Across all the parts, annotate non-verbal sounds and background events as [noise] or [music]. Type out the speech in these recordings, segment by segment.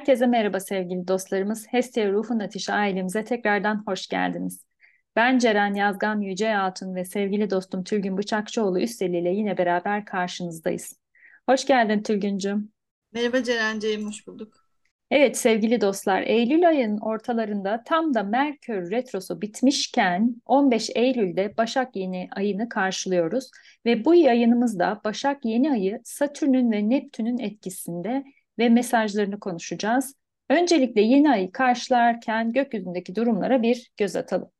Herkese merhaba sevgili dostlarımız. Hestia Ruhun Ateşi ailemize tekrardan hoş geldiniz. Ben Ceren Yazgan Yüce Hatun ve sevgili dostum Tülgün Bıçakçıoğlu Üsteli ile yine beraber karşınızdayız. Hoş geldin Tülgüncüm. Merhaba Ceren'ciğim, hoş bulduk. Evet sevgili dostlar, Eylül ayının ortalarında tam da Merkür Retrosu bitmişken 15 Eylül'de Başak Yeni ayını karşılıyoruz. Ve bu yayınımızda Başak Yeni ayı Satürn'ün ve Neptün'ün etkisinde ve mesajlarını konuşacağız. Öncelikle yeni ayı karşılarken gökyüzündeki durumlara bir göz atalım.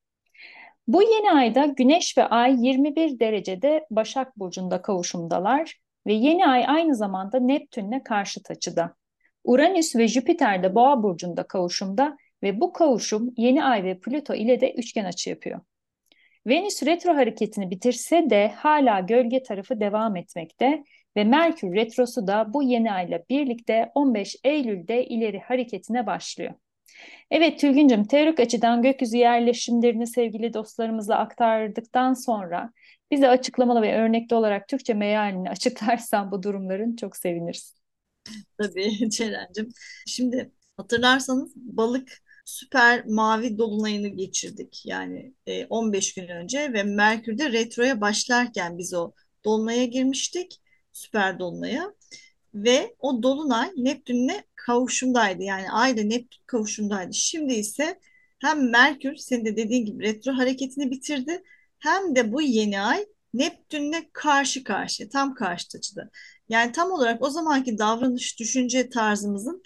Bu yeni ayda Güneş ve Ay 21 derecede Başak Burcu'nda kavuşumdalar ve yeni ay aynı zamanda Neptün'le karşıt açıda. Uranüs ve Jüpiter de Boğa Burcu'nda kavuşumda ve bu kavuşum yeni ay ve Plüto ile de üçgen açı yapıyor. Venüs retro hareketini bitirse de hala gölge tarafı devam etmekte ve Merkür Retrosu da bu yeni ayla birlikte 15 Eylül'de ileri hareketine başlıyor. Evet Tülgüncüm, teorik açıdan gökyüzü yerleşimlerini sevgili dostlarımıza aktardıktan sonra bize açıklamalı ve örnekli olarak Türkçe mealini açıklarsan bu durumların çok seviniriz. Tabii [laughs] Ceren'cim. Şimdi hatırlarsanız balık süper mavi dolunayını geçirdik. Yani 15 e, gün önce ve Merkür'de retroya başlarken biz o dolunaya girmiştik süper dolunaya ve o dolunay Neptün'le kavuşumdaydı. Yani Ay ile Neptün kavuşumdaydı. Şimdi ise hem Merkür senin de dediğin gibi retro hareketini bitirdi hem de bu yeni ay Neptün'le karşı karşıya tam karşı açıda. Yani tam olarak o zamanki davranış düşünce tarzımızın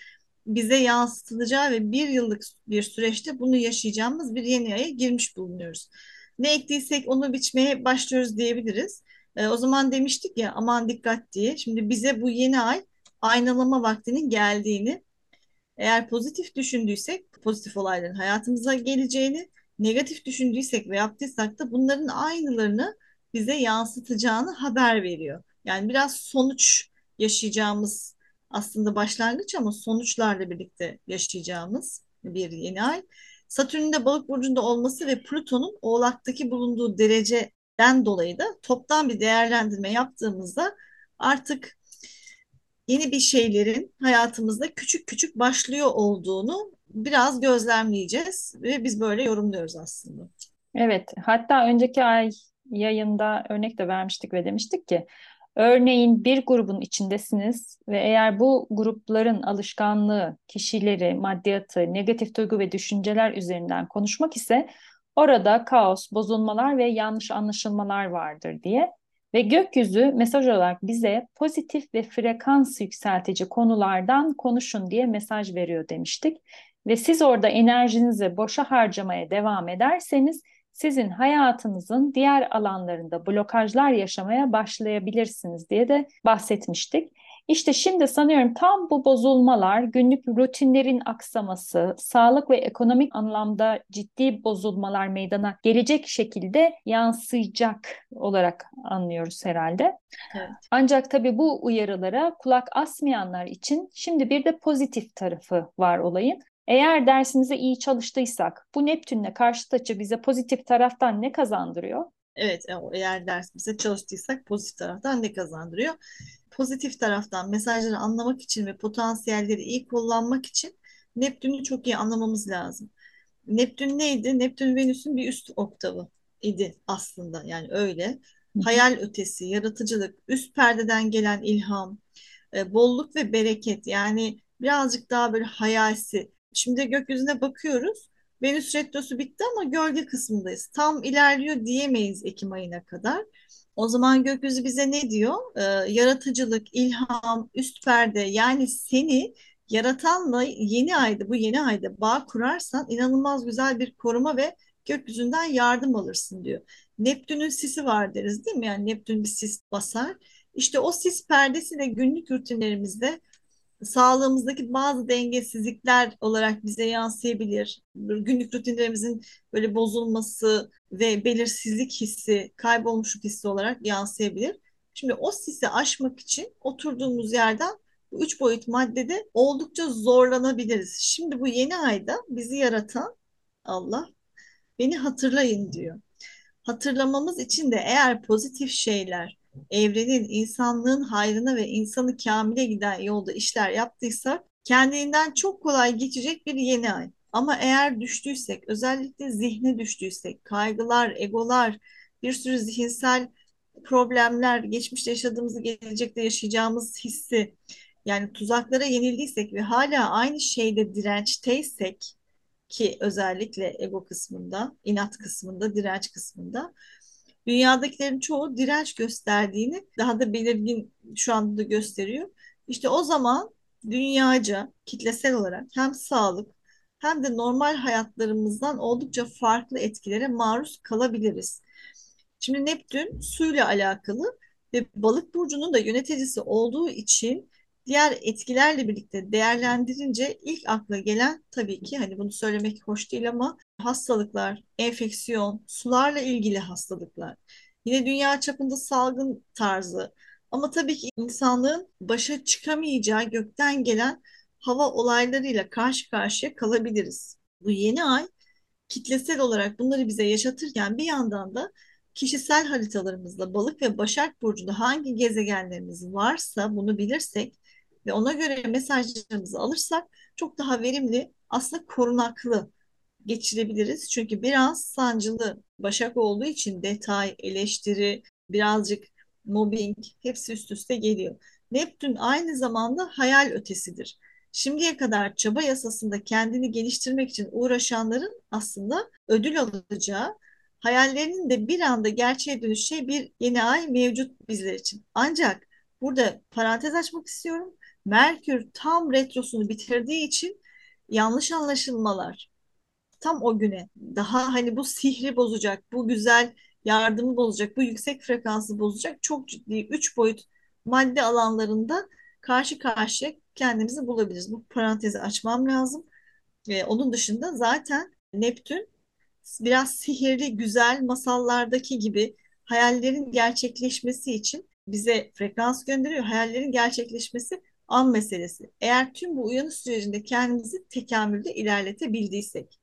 bize yansıtılacağı ve bir yıllık bir süreçte bunu yaşayacağımız bir yeni aya girmiş bulunuyoruz. Ne ektiysek onu biçmeye başlıyoruz diyebiliriz. E, o zaman demiştik ya aman dikkat diye. Şimdi bize bu yeni ay aynalama vaktinin geldiğini, eğer pozitif düşündüysek pozitif olayların hayatımıza geleceğini, negatif düşündüysek ve yaptıysak da bunların aynılarını bize yansıtacağını haber veriyor. Yani biraz sonuç yaşayacağımız aslında başlangıç ama sonuçlarla birlikte yaşayacağımız bir yeni ay. Satürn'ün de balık burcunda olması ve Plüton'un oğlaktaki bulunduğu derece den dolayı da toptan bir değerlendirme yaptığımızda artık yeni bir şeylerin hayatımızda küçük küçük başlıyor olduğunu biraz gözlemleyeceğiz ve biz böyle yorumluyoruz aslında. Evet, hatta önceki ay yayında örnek de vermiştik ve demiştik ki örneğin bir grubun içindesiniz ve eğer bu grupların alışkanlığı, kişileri, maddiyatı, negatif duygu ve düşünceler üzerinden konuşmak ise Orada kaos, bozulmalar ve yanlış anlaşılmalar vardır diye. Ve gökyüzü mesaj olarak bize pozitif ve frekans yükseltici konulardan konuşun diye mesaj veriyor demiştik. Ve siz orada enerjinizi boşa harcamaya devam ederseniz sizin hayatınızın diğer alanlarında blokajlar yaşamaya başlayabilirsiniz diye de bahsetmiştik. İşte şimdi sanıyorum tam bu bozulmalar, günlük rutinlerin aksaması, sağlık ve ekonomik anlamda ciddi bozulmalar meydana gelecek şekilde yansıyacak olarak anlıyoruz herhalde. Evet. Ancak tabii bu uyarılara kulak asmayanlar için şimdi bir de pozitif tarafı var olayın. Eğer dersimize iyi çalıştıysak bu Neptün'le karşıt açı bize pozitif taraftan ne kazandırıyor? Evet, eğer dersimize çalıştıysak pozitif taraftan ne kazandırıyor? Pozitif taraftan mesajları anlamak için ve potansiyelleri iyi kullanmak için Neptün'ü çok iyi anlamamız lazım. Neptün neydi? Neptün Venüs'ün bir üst oktavı idi aslında yani öyle. Hayal ötesi, yaratıcılık, üst perdeden gelen ilham, e, bolluk ve bereket yani birazcık daha böyle hayalsi. Şimdi gökyüzüne bakıyoruz. Venüs retrosu bitti ama gölge kısmındayız. Tam ilerliyor diyemeyiz Ekim ayına kadar. O zaman gökyüzü bize ne diyor? Ee, yaratıcılık, ilham, üst perde yani seni yaratanla yeni ayda bu yeni ayda bağ kurarsan inanılmaz güzel bir koruma ve gökyüzünden yardım alırsın diyor. Neptün'ün sisi var deriz değil mi? Yani Neptün bir sis basar. İşte o sis perdesi de günlük rutinlerimizde sağlığımızdaki bazı dengesizlikler olarak bize yansıyabilir. Günlük rutinlerimizin böyle bozulması ve belirsizlik hissi, kaybolmuşluk hissi olarak yansıyabilir. Şimdi o sisi aşmak için oturduğumuz yerden bu üç boyut maddede oldukça zorlanabiliriz. Şimdi bu yeni ayda bizi yaratan Allah beni hatırlayın diyor. Hatırlamamız için de eğer pozitif şeyler, evrenin, insanlığın hayrına ve insanı kamile giden yolda işler yaptıysak kendinden çok kolay geçecek bir yeni ay. Ama eğer düştüysek, özellikle zihne düştüysek, kaygılar, egolar, bir sürü zihinsel problemler, geçmişte yaşadığımızı, gelecekte yaşayacağımız hissi, yani tuzaklara yenildiysek ve hala aynı şeyde dirençteysek ki özellikle ego kısmında, inat kısmında, direnç kısmında dünyadakilerin çoğu direnç gösterdiğini daha da belirgin şu anda da gösteriyor. İşte o zaman dünyaca kitlesel olarak hem sağlık hem de normal hayatlarımızdan oldukça farklı etkilere maruz kalabiliriz. Şimdi Neptün suyla alakalı ve balık burcunun da yöneticisi olduğu için diğer etkilerle birlikte değerlendirince ilk akla gelen tabii ki hani bunu söylemek hoş değil ama hastalıklar, enfeksiyon, sularla ilgili hastalıklar. Yine dünya çapında salgın tarzı ama tabii ki insanlığın başa çıkamayacağı gökten gelen hava olaylarıyla karşı karşıya kalabiliriz. Bu yeni ay kitlesel olarak bunları bize yaşatırken bir yandan da kişisel haritalarımızda balık ve başak burcunda hangi gezegenlerimiz varsa bunu bilirsek ve ona göre mesajlarımızı alırsak çok daha verimli aslında korunaklı geçirebiliriz. Çünkü biraz sancılı Başak olduğu için detay, eleştiri, birazcık mobbing hepsi üst üste geliyor. Neptün aynı zamanda hayal ötesidir. Şimdiye kadar çaba yasasında kendini geliştirmek için uğraşanların aslında ödül alacağı, hayallerinin de bir anda gerçeğe dönüşeceği bir yeni ay mevcut bizler için. Ancak burada parantez açmak istiyorum. Merkür tam retrosunu bitirdiği için yanlış anlaşılmalar tam o güne daha hani bu sihri bozacak, bu güzel yardımı bozacak, bu yüksek frekansı bozacak çok ciddi üç boyut madde alanlarında karşı karşıya kendimizi bulabiliriz. Bu parantezi açmam lazım. Ee, onun dışında zaten Neptün biraz sihirli, güzel masallardaki gibi hayallerin gerçekleşmesi için bize frekans gönderiyor. Hayallerin gerçekleşmesi an meselesi. Eğer tüm bu uyanış sürecinde kendimizi tekamülde ilerletebildiysek.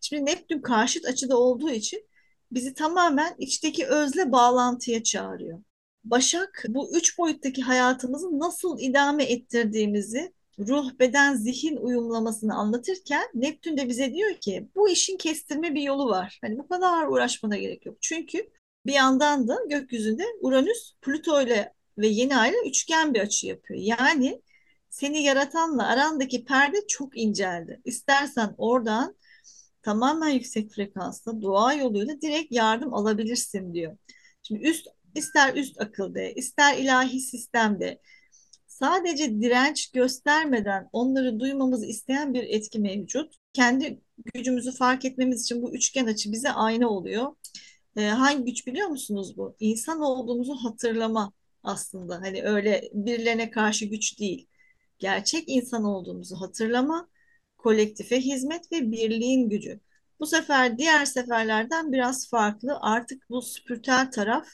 Şimdi Neptün karşıt açıda olduğu için bizi tamamen içteki özle bağlantıya çağırıyor. Başak bu üç boyuttaki hayatımızı nasıl idame ettirdiğimizi ruh, beden, zihin uyumlamasını anlatırken Neptün de bize diyor ki bu işin kestirme bir yolu var. Hani bu kadar uğraşmana gerek yok. Çünkü bir yandan da gökyüzünde Uranüs Plüto ile ve yeni ay ile üçgen bir açı yapıyor. Yani seni yaratanla arandaki perde çok inceldi. İstersen oradan tamamen yüksek frekansla dua yoluyla direkt yardım alabilirsin diyor. Şimdi üst ister üst akılda, ister ilahi sistemde sadece direnç göstermeden onları duymamızı isteyen bir etki mevcut. Kendi gücümüzü fark etmemiz için bu üçgen açı bize ayna oluyor. Ee, hangi güç biliyor musunuz bu? İnsan olduğumuzu hatırlama aslında. Hani öyle birilerine karşı güç değil. Gerçek insan olduğumuzu hatırlama, kolektife hizmet ve birliğin gücü. Bu sefer diğer seferlerden biraz farklı. Artık bu spiritüel taraf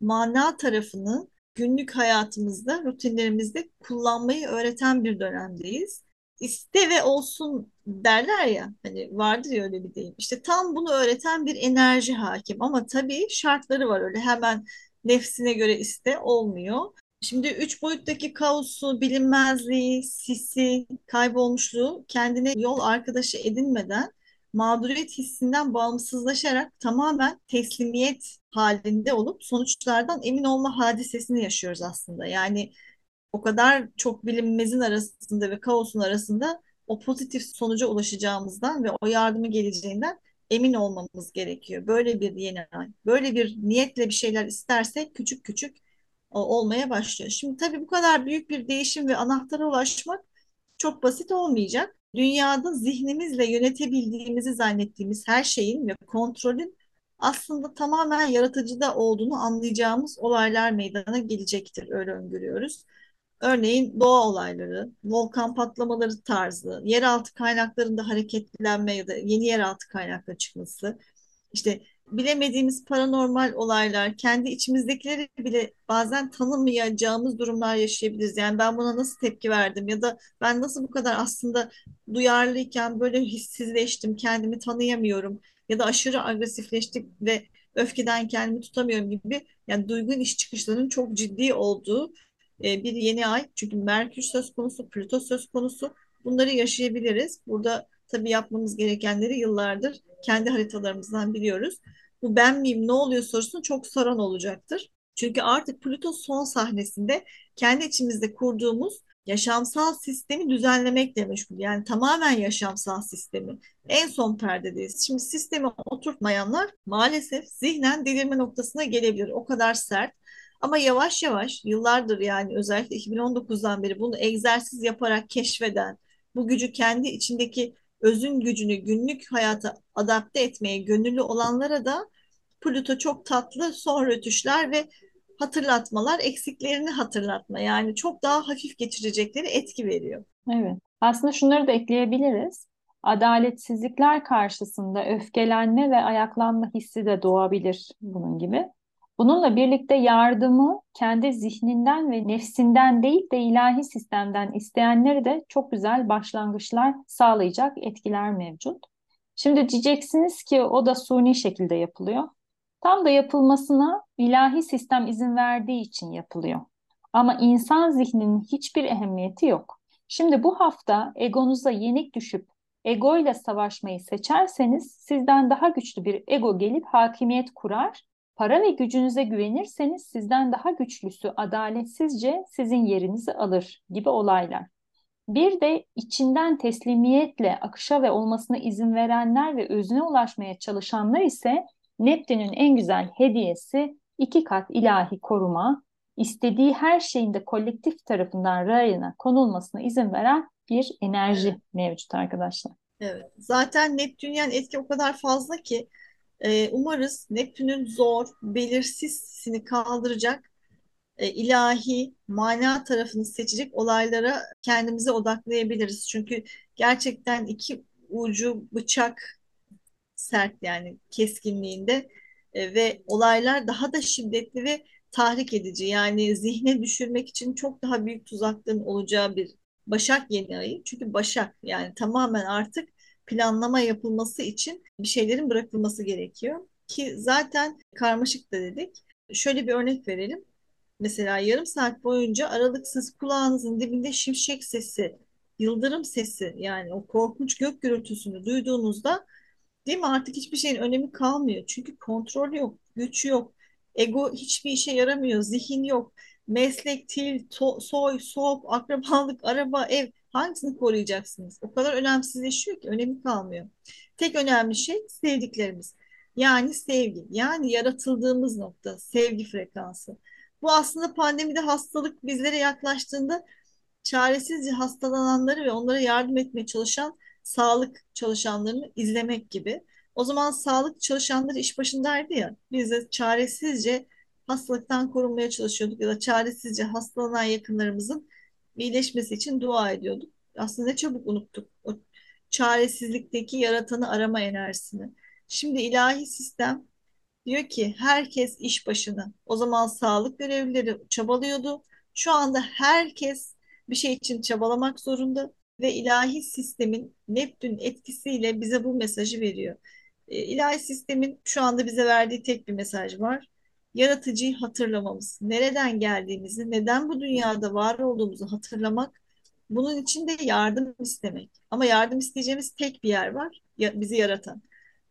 mana tarafını günlük hayatımızda, rutinlerimizde kullanmayı öğreten bir dönemdeyiz. İste ve olsun derler ya, hani vardır ya öyle bir deyim. İşte tam bunu öğreten bir enerji hakim ama tabii şartları var öyle hemen nefsine göre iste olmuyor. Şimdi üç boyuttaki kaosu, bilinmezliği, sisi, kaybolmuşluğu kendine yol arkadaşı edinmeden mağduriyet hissinden bağımsızlaşarak tamamen teslimiyet halinde olup sonuçlardan emin olma hadisesini yaşıyoruz aslında. Yani o kadar çok bilinmezin arasında ve kaosun arasında o pozitif sonuca ulaşacağımızdan ve o yardımı geleceğinden emin olmamız gerekiyor. Böyle bir yeni ay, böyle bir niyetle bir şeyler istersek küçük küçük olmaya başlıyor. Şimdi tabii bu kadar büyük bir değişim ve anahtara ulaşmak çok basit olmayacak. Dünyada zihnimizle yönetebildiğimizi zannettiğimiz her şeyin ve kontrolün aslında tamamen yaratıcıda olduğunu anlayacağımız olaylar meydana gelecektir. Öyle öngörüyoruz. Örneğin doğa olayları, volkan patlamaları tarzı, yeraltı kaynaklarında hareketlenme ya da yeni yeraltı kaynakları çıkması, işte bilemediğimiz paranormal olaylar, kendi içimizdekileri bile bazen tanımayacağımız durumlar yaşayabiliriz. Yani ben buna nasıl tepki verdim ya da ben nasıl bu kadar aslında duyarlıyken böyle hissizleştim, kendimi tanıyamıyorum ya da aşırı agresifleştik ve öfkeden kendimi tutamıyorum gibi yani duygu iş çıkışlarının çok ciddi olduğu e, bir yeni ay. Çünkü Merkür söz konusu, Plüto söz konusu. Bunları yaşayabiliriz. Burada tabii yapmamız gerekenleri yıllardır kendi haritalarımızdan biliyoruz. Bu ben miyim, ne oluyor sorusunu çok soran olacaktır. Çünkü artık Plüto son sahnesinde kendi içimizde kurduğumuz yaşamsal sistemi düzenlemekle meşgul. Yani tamamen yaşamsal sistemi. En son perdedeyiz. Şimdi sistemi oturtmayanlar maalesef zihnen delirme noktasına gelebilir. O kadar sert. Ama yavaş yavaş yıllardır yani özellikle 2019'dan beri bunu egzersiz yaparak keşfeden, bu gücü kendi içindeki özün gücünü günlük hayata adapte etmeye gönüllü olanlara da Plüto çok tatlı son rötuşlar ve hatırlatmalar, eksiklerini hatırlatma. Yani çok daha hafif geçirecekleri etki veriyor. Evet. Aslında şunları da ekleyebiliriz. Adaletsizlikler karşısında öfkelenme ve ayaklanma hissi de doğabilir bunun gibi. Bununla birlikte yardımı kendi zihninden ve nefsinden değil de ilahi sistemden isteyenleri de çok güzel başlangıçlar sağlayacak etkiler mevcut. Şimdi diyeceksiniz ki o da suni şekilde yapılıyor. Tam da yapılmasına ilahi sistem izin verdiği için yapılıyor. Ama insan zihninin hiçbir ehemmiyeti yok. Şimdi bu hafta egonuza yenik düşüp ego ile savaşmayı seçerseniz sizden daha güçlü bir ego gelip hakimiyet kurar. Para ve gücünüze güvenirseniz sizden daha güçlüsü adaletsizce sizin yerinizi alır gibi olaylar. Bir de içinden teslimiyetle akışa ve olmasına izin verenler ve özüne ulaşmaya çalışanlar ise Neptün'ün en güzel hediyesi iki kat ilahi koruma, istediği her şeyin de kolektif tarafından rayına konulmasına izin veren bir enerji mevcut arkadaşlar. Evet. Zaten Neptünyen etki o kadar fazla ki e, umarız Neptün'ün zor, belirsizsini kaldıracak e, ilahi, mana tarafını seçecek olaylara kendimize odaklayabiliriz. Çünkü gerçekten iki ucu bıçak sert yani keskinliğinde e, ve olaylar daha da şiddetli ve tahrik edici. Yani zihne düşürmek için çok daha büyük tuzakların olacağı bir Başak yeni ayı. Çünkü Başak yani tamamen artık planlama yapılması için bir şeylerin bırakılması gerekiyor. Ki zaten karmaşık da dedik. Şöyle bir örnek verelim. Mesela yarım saat boyunca aralıksız kulağınızın dibinde şimşek sesi, yıldırım sesi yani o korkunç gök gürültüsünü duyduğunuzda Değil mi? Artık hiçbir şeyin önemi kalmıyor. Çünkü kontrol yok, güç yok. Ego hiçbir işe yaramıyor. Zihin yok. Meslek, til, to, soy, sop, akrabalık, araba, ev hangisini koruyacaksınız? O kadar önemsizleşiyor ki önemi kalmıyor. Tek önemli şey sevdiklerimiz. Yani sevgi. Yani yaratıldığımız nokta, sevgi frekansı. Bu aslında pandemide hastalık bizlere yaklaştığında çaresizce hastalananları ve onlara yardım etmeye çalışan sağlık çalışanlarını izlemek gibi. O zaman sağlık çalışanları iş başındaydı ya, biz de çaresizce hastalıktan korunmaya çalışıyorduk ya da çaresizce hastalanan yakınlarımızın iyileşmesi için dua ediyorduk. Aslında ne çabuk unuttuk o çaresizlikteki yaratanı arama enerjisini. Şimdi ilahi sistem diyor ki herkes iş başına. O zaman sağlık görevlileri çabalıyordu. Şu anda herkes bir şey için çabalamak zorunda ve ilahi sistemin Neptün etkisiyle bize bu mesajı veriyor. E, ilahi sistemin şu anda bize verdiği tek bir mesaj var. Yaratıcıyı hatırlamamız, nereden geldiğimizi, neden bu dünyada var olduğumuzu hatırlamak, bunun için de yardım istemek. Ama yardım isteyeceğimiz tek bir yer var, ya, bizi yaratan.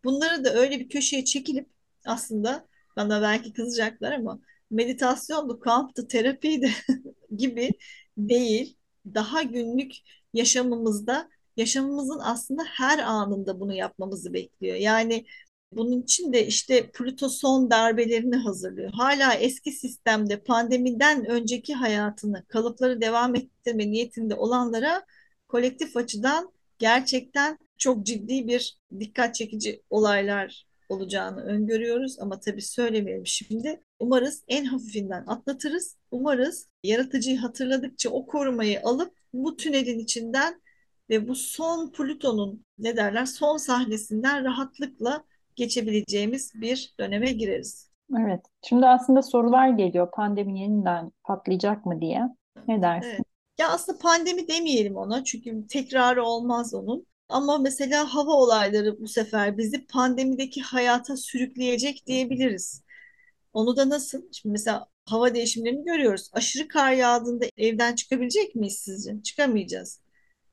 Bunları da öyle bir köşeye çekilip aslında bana belki kızacaklar ama meditasyondu, kamptı, terapiydi [laughs] gibi değil. Daha günlük yaşamımızda yaşamımızın aslında her anında bunu yapmamızı bekliyor. Yani bunun için de işte Plüto son darbelerini hazırlıyor. Hala eski sistemde pandemiden önceki hayatını, kalıpları devam ettirme niyetinde olanlara kolektif açıdan gerçekten çok ciddi bir dikkat çekici olaylar olacağını öngörüyoruz ama tabii söylemeyelim şimdi. Umarız en hafifinden atlatırız. Umarız yaratıcıyı hatırladıkça o korumayı alıp bu tünelin içinden ve bu son Plüton'un ne derler son sahnesinden rahatlıkla geçebileceğimiz bir döneme gireriz. Evet. Şimdi aslında sorular geliyor. Pandemi yeniden patlayacak mı diye. Ne dersin? Evet. Ya aslında pandemi demeyelim ona çünkü tekrarı olmaz onun. Ama mesela hava olayları bu sefer bizi pandemideki hayata sürükleyecek diyebiliriz. Onu da nasıl? Şimdi mesela hava değişimlerini görüyoruz. Aşırı kar yağdığında evden çıkabilecek miyiz sizce? Çıkamayacağız.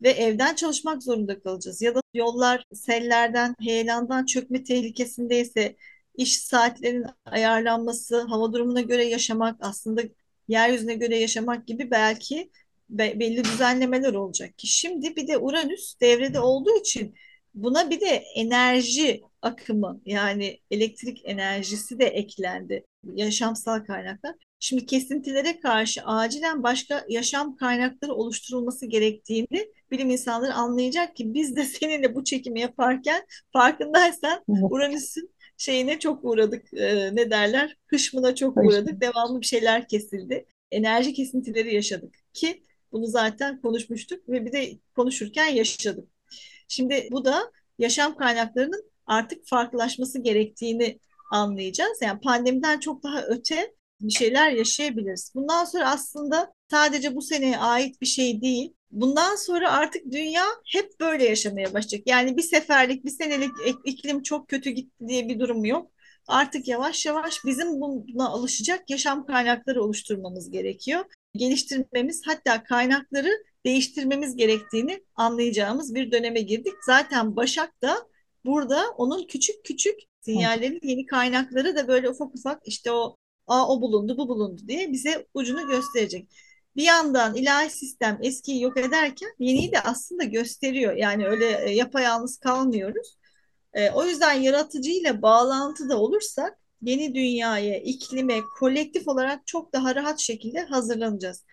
Ve evden çalışmak zorunda kalacağız. Ya da yollar sellerden, heyelandan çökme tehlikesindeyse iş saatlerinin ayarlanması, hava durumuna göre yaşamak, aslında yeryüzüne göre yaşamak gibi belki be- belli düzenlemeler olacak ki şimdi bir de Uranüs devrede olduğu için buna bir de enerji akımı yani elektrik enerjisi de eklendi yaşamsal kaynaklar. Şimdi kesintilere karşı acilen başka yaşam kaynakları oluşturulması gerektiğini bilim insanları anlayacak ki biz de [laughs] seninle bu çekimi yaparken farkındaysan Uranüs'ün şeyine çok uğradık. E, ne derler? Hışmına çok uğradık. Devamlı bir şeyler kesildi. Enerji kesintileri yaşadık ki bunu zaten konuşmuştuk ve bir de konuşurken yaşadık. Şimdi bu da yaşam kaynaklarının artık farklılaşması gerektiğini anlayacağız. Yani pandemiden çok daha öte bir şeyler yaşayabiliriz. Bundan sonra aslında sadece bu seneye ait bir şey değil. Bundan sonra artık dünya hep böyle yaşamaya başlayacak. Yani bir seferlik, bir senelik iklim çok kötü gitti diye bir durum yok. Artık yavaş yavaş bizim buna alışacak yaşam kaynakları oluşturmamız gerekiyor. Geliştirmemiz hatta kaynakları değiştirmemiz gerektiğini anlayacağımız bir döneme girdik. Zaten Başak da burada onun küçük küçük sinyallerin yeni kaynakları da böyle ufak ufak işte o Aa, o bulundu bu bulundu diye bize ucunu gösterecek. Bir yandan ilahi sistem eskiyi yok ederken yeniyi de aslında gösteriyor. Yani öyle e, yapayalnız kalmıyoruz. E, o yüzden yaratıcıyla bağlantıda olursak yeni dünyaya, iklime, kolektif olarak çok daha rahat şekilde hazırlanacağız.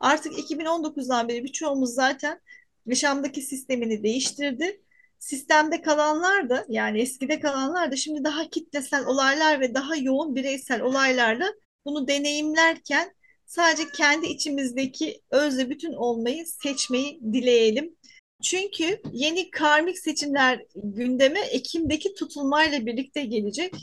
Artık 2019'dan beri birçoğumuz zaten yaşamdaki sistemini değiştirdi. Sistemde kalanlar da yani eskide kalanlar da şimdi daha kitlesel olaylar ve daha yoğun bireysel olaylarla bunu deneyimlerken sadece kendi içimizdeki özle bütün olmayı seçmeyi dileyelim. Çünkü yeni karmik seçimler gündeme Ekim'deki tutulmayla birlikte gelecek.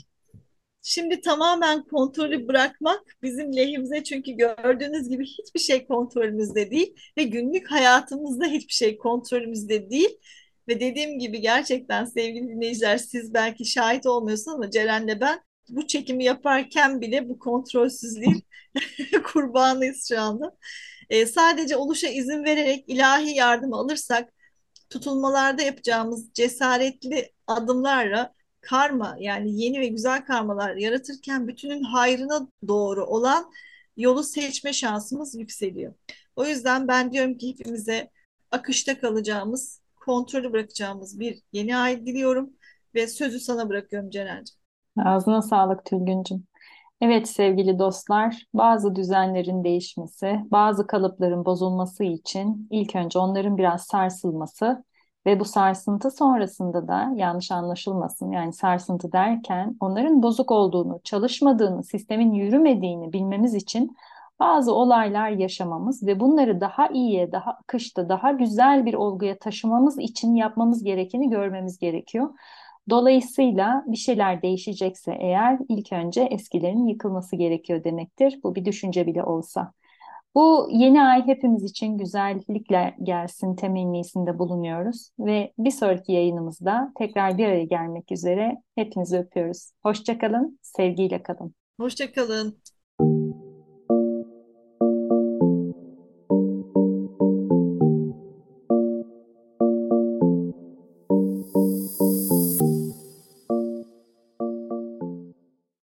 Şimdi tamamen kontrolü bırakmak bizim lehimize çünkü gördüğünüz gibi hiçbir şey kontrolümüzde değil ve günlük hayatımızda hiçbir şey kontrolümüzde değil. Ve dediğim gibi gerçekten sevgili dinleyiciler siz belki şahit olmuyorsunuz ama Ceren'le ben bu çekimi yaparken bile bu kontrolsüzlüğün [laughs] kurbanıyız şu anda. E, sadece oluşa izin vererek ilahi yardım alırsak tutulmalarda yapacağımız cesaretli adımlarla karma yani yeni ve güzel karmalar yaratırken bütünün hayrına doğru olan yolu seçme şansımız yükseliyor. O yüzden ben diyorum ki hepimize akışta kalacağımız, kontrolü bırakacağımız bir yeni ay diliyorum ve sözü sana bırakıyorum Ceren'ciğim. Ağzına sağlık Tülgüncüm. Evet sevgili dostlar, bazı düzenlerin değişmesi, bazı kalıpların bozulması için ilk önce onların biraz sarsılması ve bu sarsıntı sonrasında da yanlış anlaşılmasın yani sarsıntı derken onların bozuk olduğunu, çalışmadığını, sistemin yürümediğini bilmemiz için bazı olaylar yaşamamız ve bunları daha iyiye, daha akışta, daha güzel bir olguya taşımamız için yapmamız gerekeni görmemiz gerekiyor. Dolayısıyla bir şeyler değişecekse eğer ilk önce eskilerin yıkılması gerekiyor demektir. Bu bir düşünce bile olsa. Bu yeni ay hepimiz için güzellikle gelsin temennisinde bulunuyoruz ve bir sonraki yayınımızda tekrar bir araya gelmek üzere hepinizi öpüyoruz. Hoşçakalın, sevgiyle kalın. Hoşçakalın.